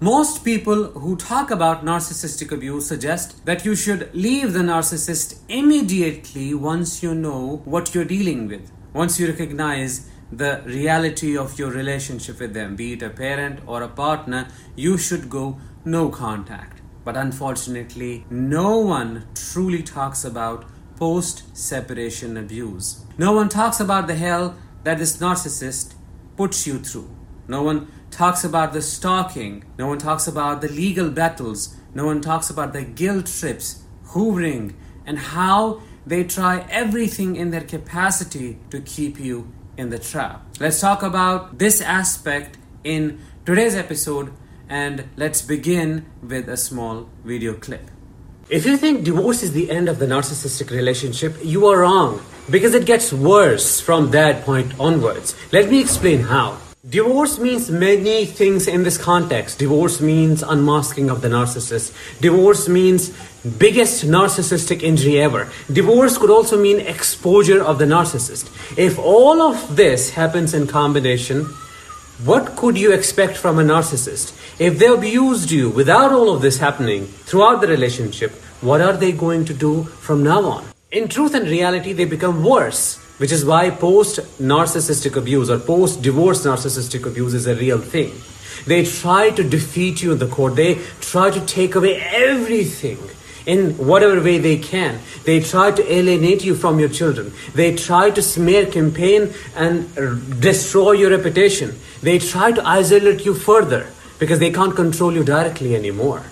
Most people who talk about narcissistic abuse suggest that you should leave the narcissist immediately once you know what you're dealing with, once you recognize the reality of your relationship with them, be it a parent or a partner, you should go no contact. But unfortunately, no one truly talks about post separation abuse. No one talks about the hell that this narcissist puts you through. No one talks about the stalking. No one talks about the legal battles. No one talks about the guilt trips, hoovering, and how they try everything in their capacity to keep you in the trap. Let's talk about this aspect in today's episode and let's begin with a small video clip. If you think divorce is the end of the narcissistic relationship, you are wrong because it gets worse from that point onwards. Let me explain how. Divorce means many things in this context. Divorce means unmasking of the narcissist. Divorce means biggest narcissistic injury ever. Divorce could also mean exposure of the narcissist. If all of this happens in combination, what could you expect from a narcissist? If they abused you without all of this happening throughout the relationship, what are they going to do from now on? In truth and reality, they become worse which is why post narcissistic abuse or post divorce narcissistic abuse is a real thing. They try to defeat you in the court, they try to take away everything in whatever way they can. They try to alienate you from your children. They try to smear campaign and destroy your reputation. They try to isolate you further because they can't control you directly anymore.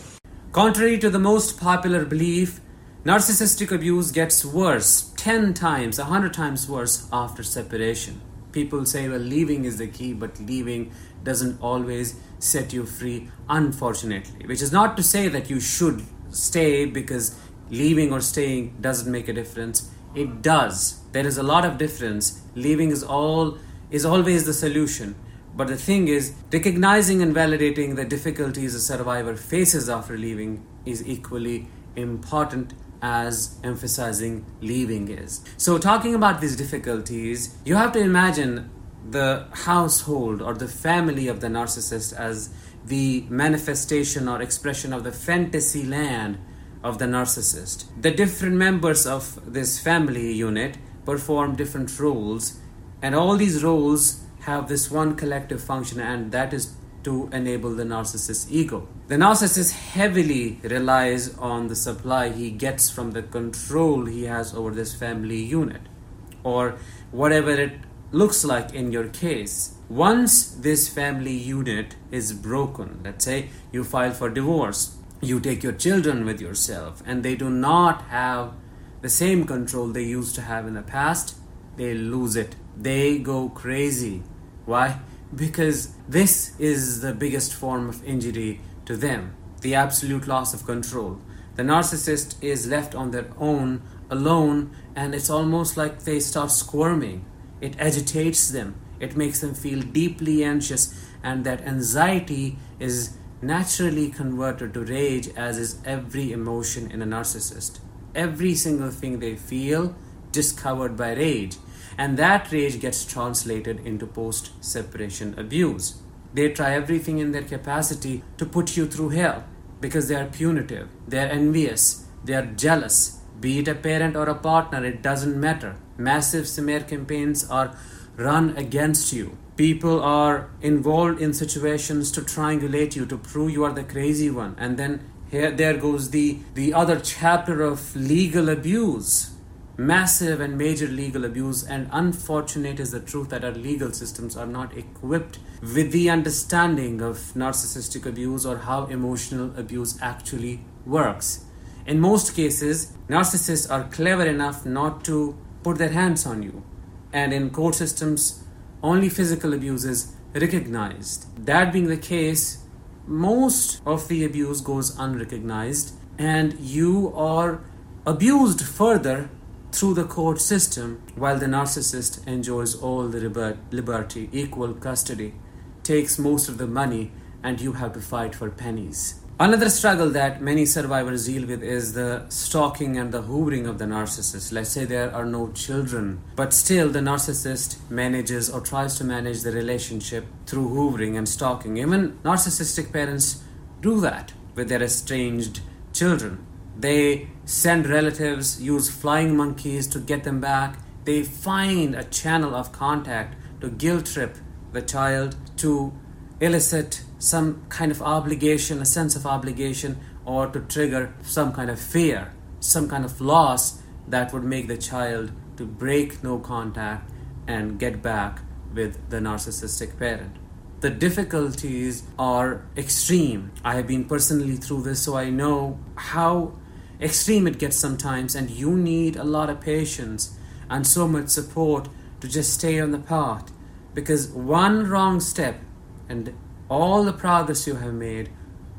Contrary to the most popular belief, Narcissistic abuse gets worse 10 times, 100 times worse after separation. People say, well, leaving is the key, but leaving doesn't always set you free, unfortunately. Which is not to say that you should stay because leaving or staying doesn't make a difference. It does. There is a lot of difference. Leaving is all is always the solution. But the thing is, recognizing and validating the difficulties a survivor faces after leaving is equally important as emphasizing leaving is. So, talking about these difficulties, you have to imagine the household or the family of the narcissist as the manifestation or expression of the fantasy land of the narcissist. The different members of this family unit perform different roles, and all these roles have this one collective function, and that is to enable the narcissist's ego. The narcissist heavily relies on the supply he gets from the control he has over this family unit, or whatever it looks like in your case. Once this family unit is broken, let's say you file for divorce, you take your children with yourself, and they do not have the same control they used to have in the past, they lose it. They go crazy. Why? Because this is the biggest form of injury to them the absolute loss of control. The narcissist is left on their own, alone, and it's almost like they start squirming. It agitates them, it makes them feel deeply anxious, and that anxiety is naturally converted to rage, as is every emotion in a narcissist. Every single thing they feel discovered by rage and that rage gets translated into post separation abuse. They try everything in their capacity to put you through hell because they are punitive, they are envious, they are jealous. Be it a parent or a partner, it doesn't matter. Massive smear campaigns are run against you. People are involved in situations to triangulate you, to prove you are the crazy one. And then here there goes the, the other chapter of legal abuse massive and major legal abuse and unfortunate is the truth that our legal systems are not equipped with the understanding of narcissistic abuse or how emotional abuse actually works. In most cases narcissists are clever enough not to put their hands on you. And in court systems only physical abuse is recognized. That being the case most of the abuse goes unrecognized and you are abused further through the court system while the narcissist enjoys all the liberty, equal custody, takes most of the money, and you have to fight for pennies. Another struggle that many survivors deal with is the stalking and the hoovering of the narcissist. Let's say there are no children, but still the narcissist manages or tries to manage the relationship through hoovering and stalking. Even narcissistic parents do that with their estranged children. They send relatives, use flying monkeys to get them back. They find a channel of contact to guilt trip the child, to elicit some kind of obligation, a sense of obligation, or to trigger some kind of fear, some kind of loss that would make the child to break no contact and get back with the narcissistic parent. The difficulties are extreme. I have been personally through this, so I know how extreme it gets sometimes, and you need a lot of patience and so much support to just stay on the path. Because one wrong step and all the progress you have made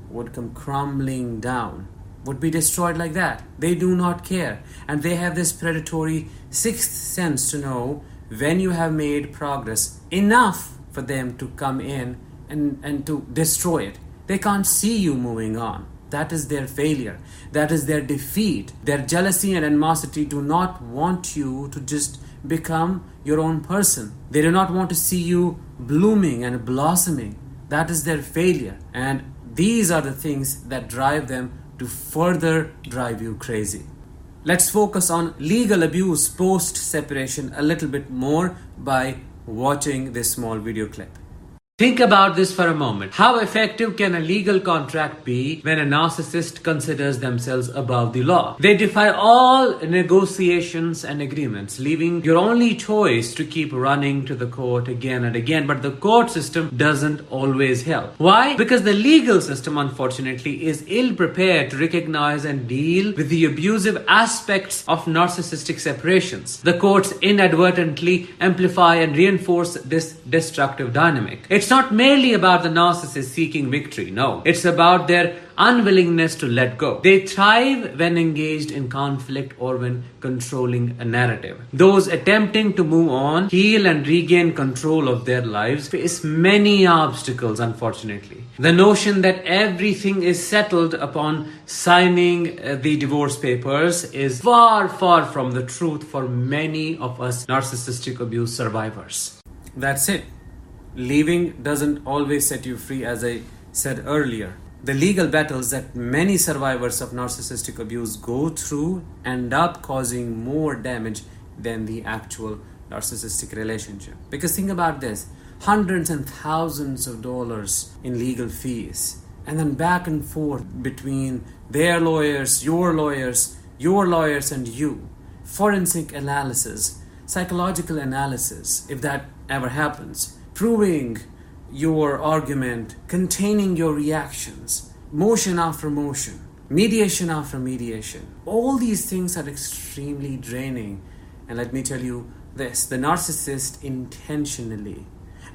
would come crumbling down, would be destroyed like that. They do not care, and they have this predatory sixth sense to know when you have made progress enough for them to come in and, and to destroy it. They can't see you moving on. That is their failure. That is their defeat. Their jealousy and animosity do not want you to just become your own person. They do not want to see you blooming and blossoming. That is their failure. And these are the things that drive them to further drive you crazy. Let's focus on legal abuse post separation a little bit more by watching this small video clip. Think about this for a moment. How effective can a legal contract be when a narcissist considers themselves above the law? They defy all negotiations and agreements, leaving your only choice to keep running to the court again and again. But the court system doesn't always help. Why? Because the legal system, unfortunately, is ill prepared to recognize and deal with the abusive aspects of narcissistic separations. The courts inadvertently amplify and reinforce this destructive dynamic. It's it's not merely about the narcissist seeking victory, no. It's about their unwillingness to let go. They thrive when engaged in conflict or when controlling a narrative. Those attempting to move on, heal, and regain control of their lives face many obstacles, unfortunately. The notion that everything is settled upon signing uh, the divorce papers is far, far from the truth for many of us narcissistic abuse survivors. That's it. Leaving doesn't always set you free, as I said earlier. The legal battles that many survivors of narcissistic abuse go through end up causing more damage than the actual narcissistic relationship. Because think about this hundreds and thousands of dollars in legal fees, and then back and forth between their lawyers, your lawyers, your lawyers, and you. Forensic analysis, psychological analysis, if that ever happens proving your argument, containing your reactions, motion after motion, mediation after mediation. All these things are extremely draining. And let me tell you this the narcissist intentionally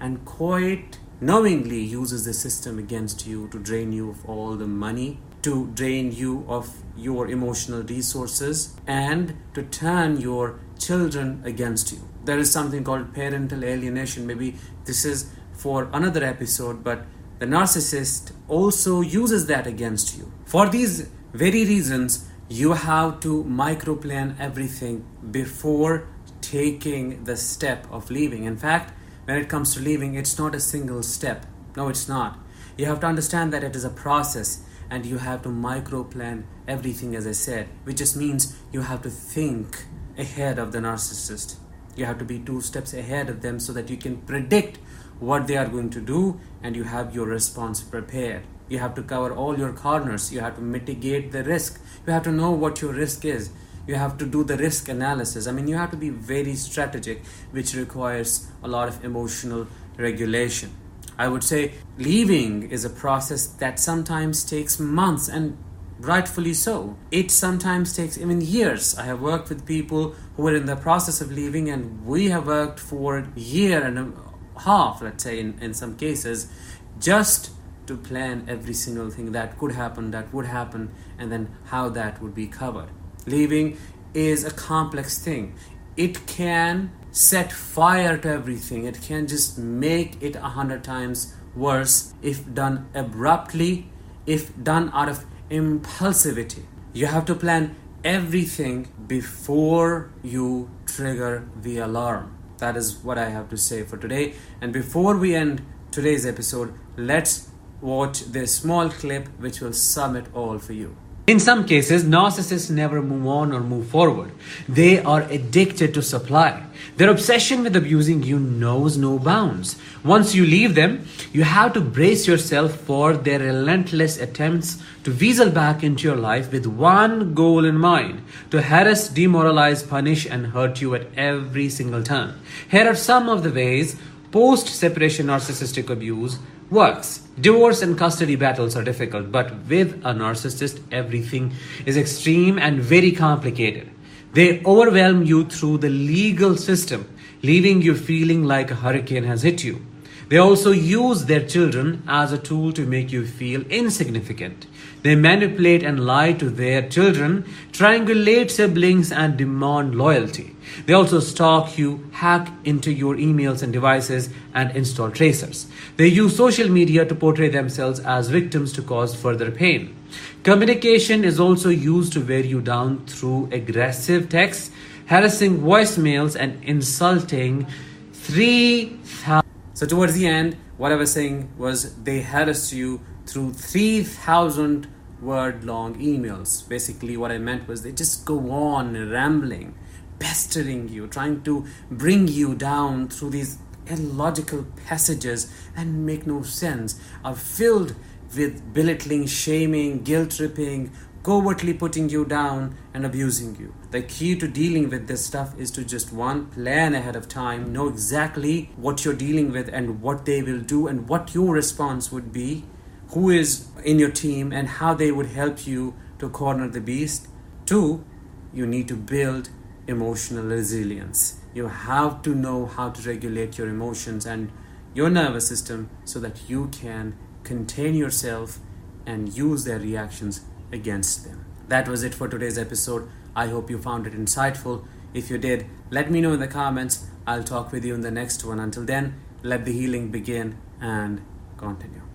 and quite knowingly uses the system against you to drain you of all the money, to drain you of your emotional resources, and to turn your children against you there is something called parental alienation. Maybe this is for another episode, but the narcissist also uses that against you. For these very reasons, you have to microplan everything before taking the step of leaving. In fact, when it comes to leaving, it's not a single step. No, it's not. You have to understand that it is a process and you have to microplan everything, as I said, which just means you have to think ahead of the narcissist. You have to be two steps ahead of them so that you can predict what they are going to do and you have your response prepared. You have to cover all your corners. You have to mitigate the risk. You have to know what your risk is. You have to do the risk analysis. I mean you have to be very strategic which requires a lot of emotional regulation. I would say leaving is a process that sometimes takes months and rightfully so. It sometimes takes even years. I have worked with people who are in the process of leaving, and we have worked for a year and a half, let's say, in, in some cases, just to plan every single thing that could happen, that would happen, and then how that would be covered. Leaving is a complex thing. It can set fire to everything, it can just make it a hundred times worse if done abruptly, if done out of impulsivity. You have to plan everything before you trigger the alarm. That is what I have to say for today. And before we end today's episode, let's watch this small clip which will sum it all for you. In some cases, narcissists never move on or move forward. They are addicted to supply. Their obsession with abusing you knows no bounds. Once you leave them, you have to brace yourself for their relentless attempts to weasel back into your life with one goal in mind to harass, demoralize, punish, and hurt you at every single turn. Here are some of the ways post separation narcissistic abuse works. Divorce and custody battles are difficult, but with a narcissist, everything is extreme and very complicated. They overwhelm you through the legal system, leaving you feeling like a hurricane has hit you. They also use their children as a tool to make you feel insignificant. They manipulate and lie to their children, triangulate siblings, and demand loyalty. They also stalk you, hack into your emails and devices, and install tracers. They use social media to portray themselves as victims to cause further pain. Communication is also used to wear you down through aggressive texts, harassing voicemails, and insulting 3,000. So, towards the end, what I was saying was they harassed you through 3,000 word long emails. Basically, what I meant was they just go on rambling, pestering you, trying to bring you down through these illogical passages and make no sense, are filled with belittling, shaming, guilt tripping, covertly putting you down and abusing you. The key to dealing with this stuff is to just one plan ahead of time, know exactly what you're dealing with and what they will do and what your response would be, who is in your team and how they would help you to corner the beast. Two, you need to build emotional resilience. You have to know how to regulate your emotions and your nervous system so that you can contain yourself and use their reactions against them. That was it for today's episode. I hope you found it insightful. If you did, let me know in the comments. I'll talk with you in the next one. Until then, let the healing begin and continue.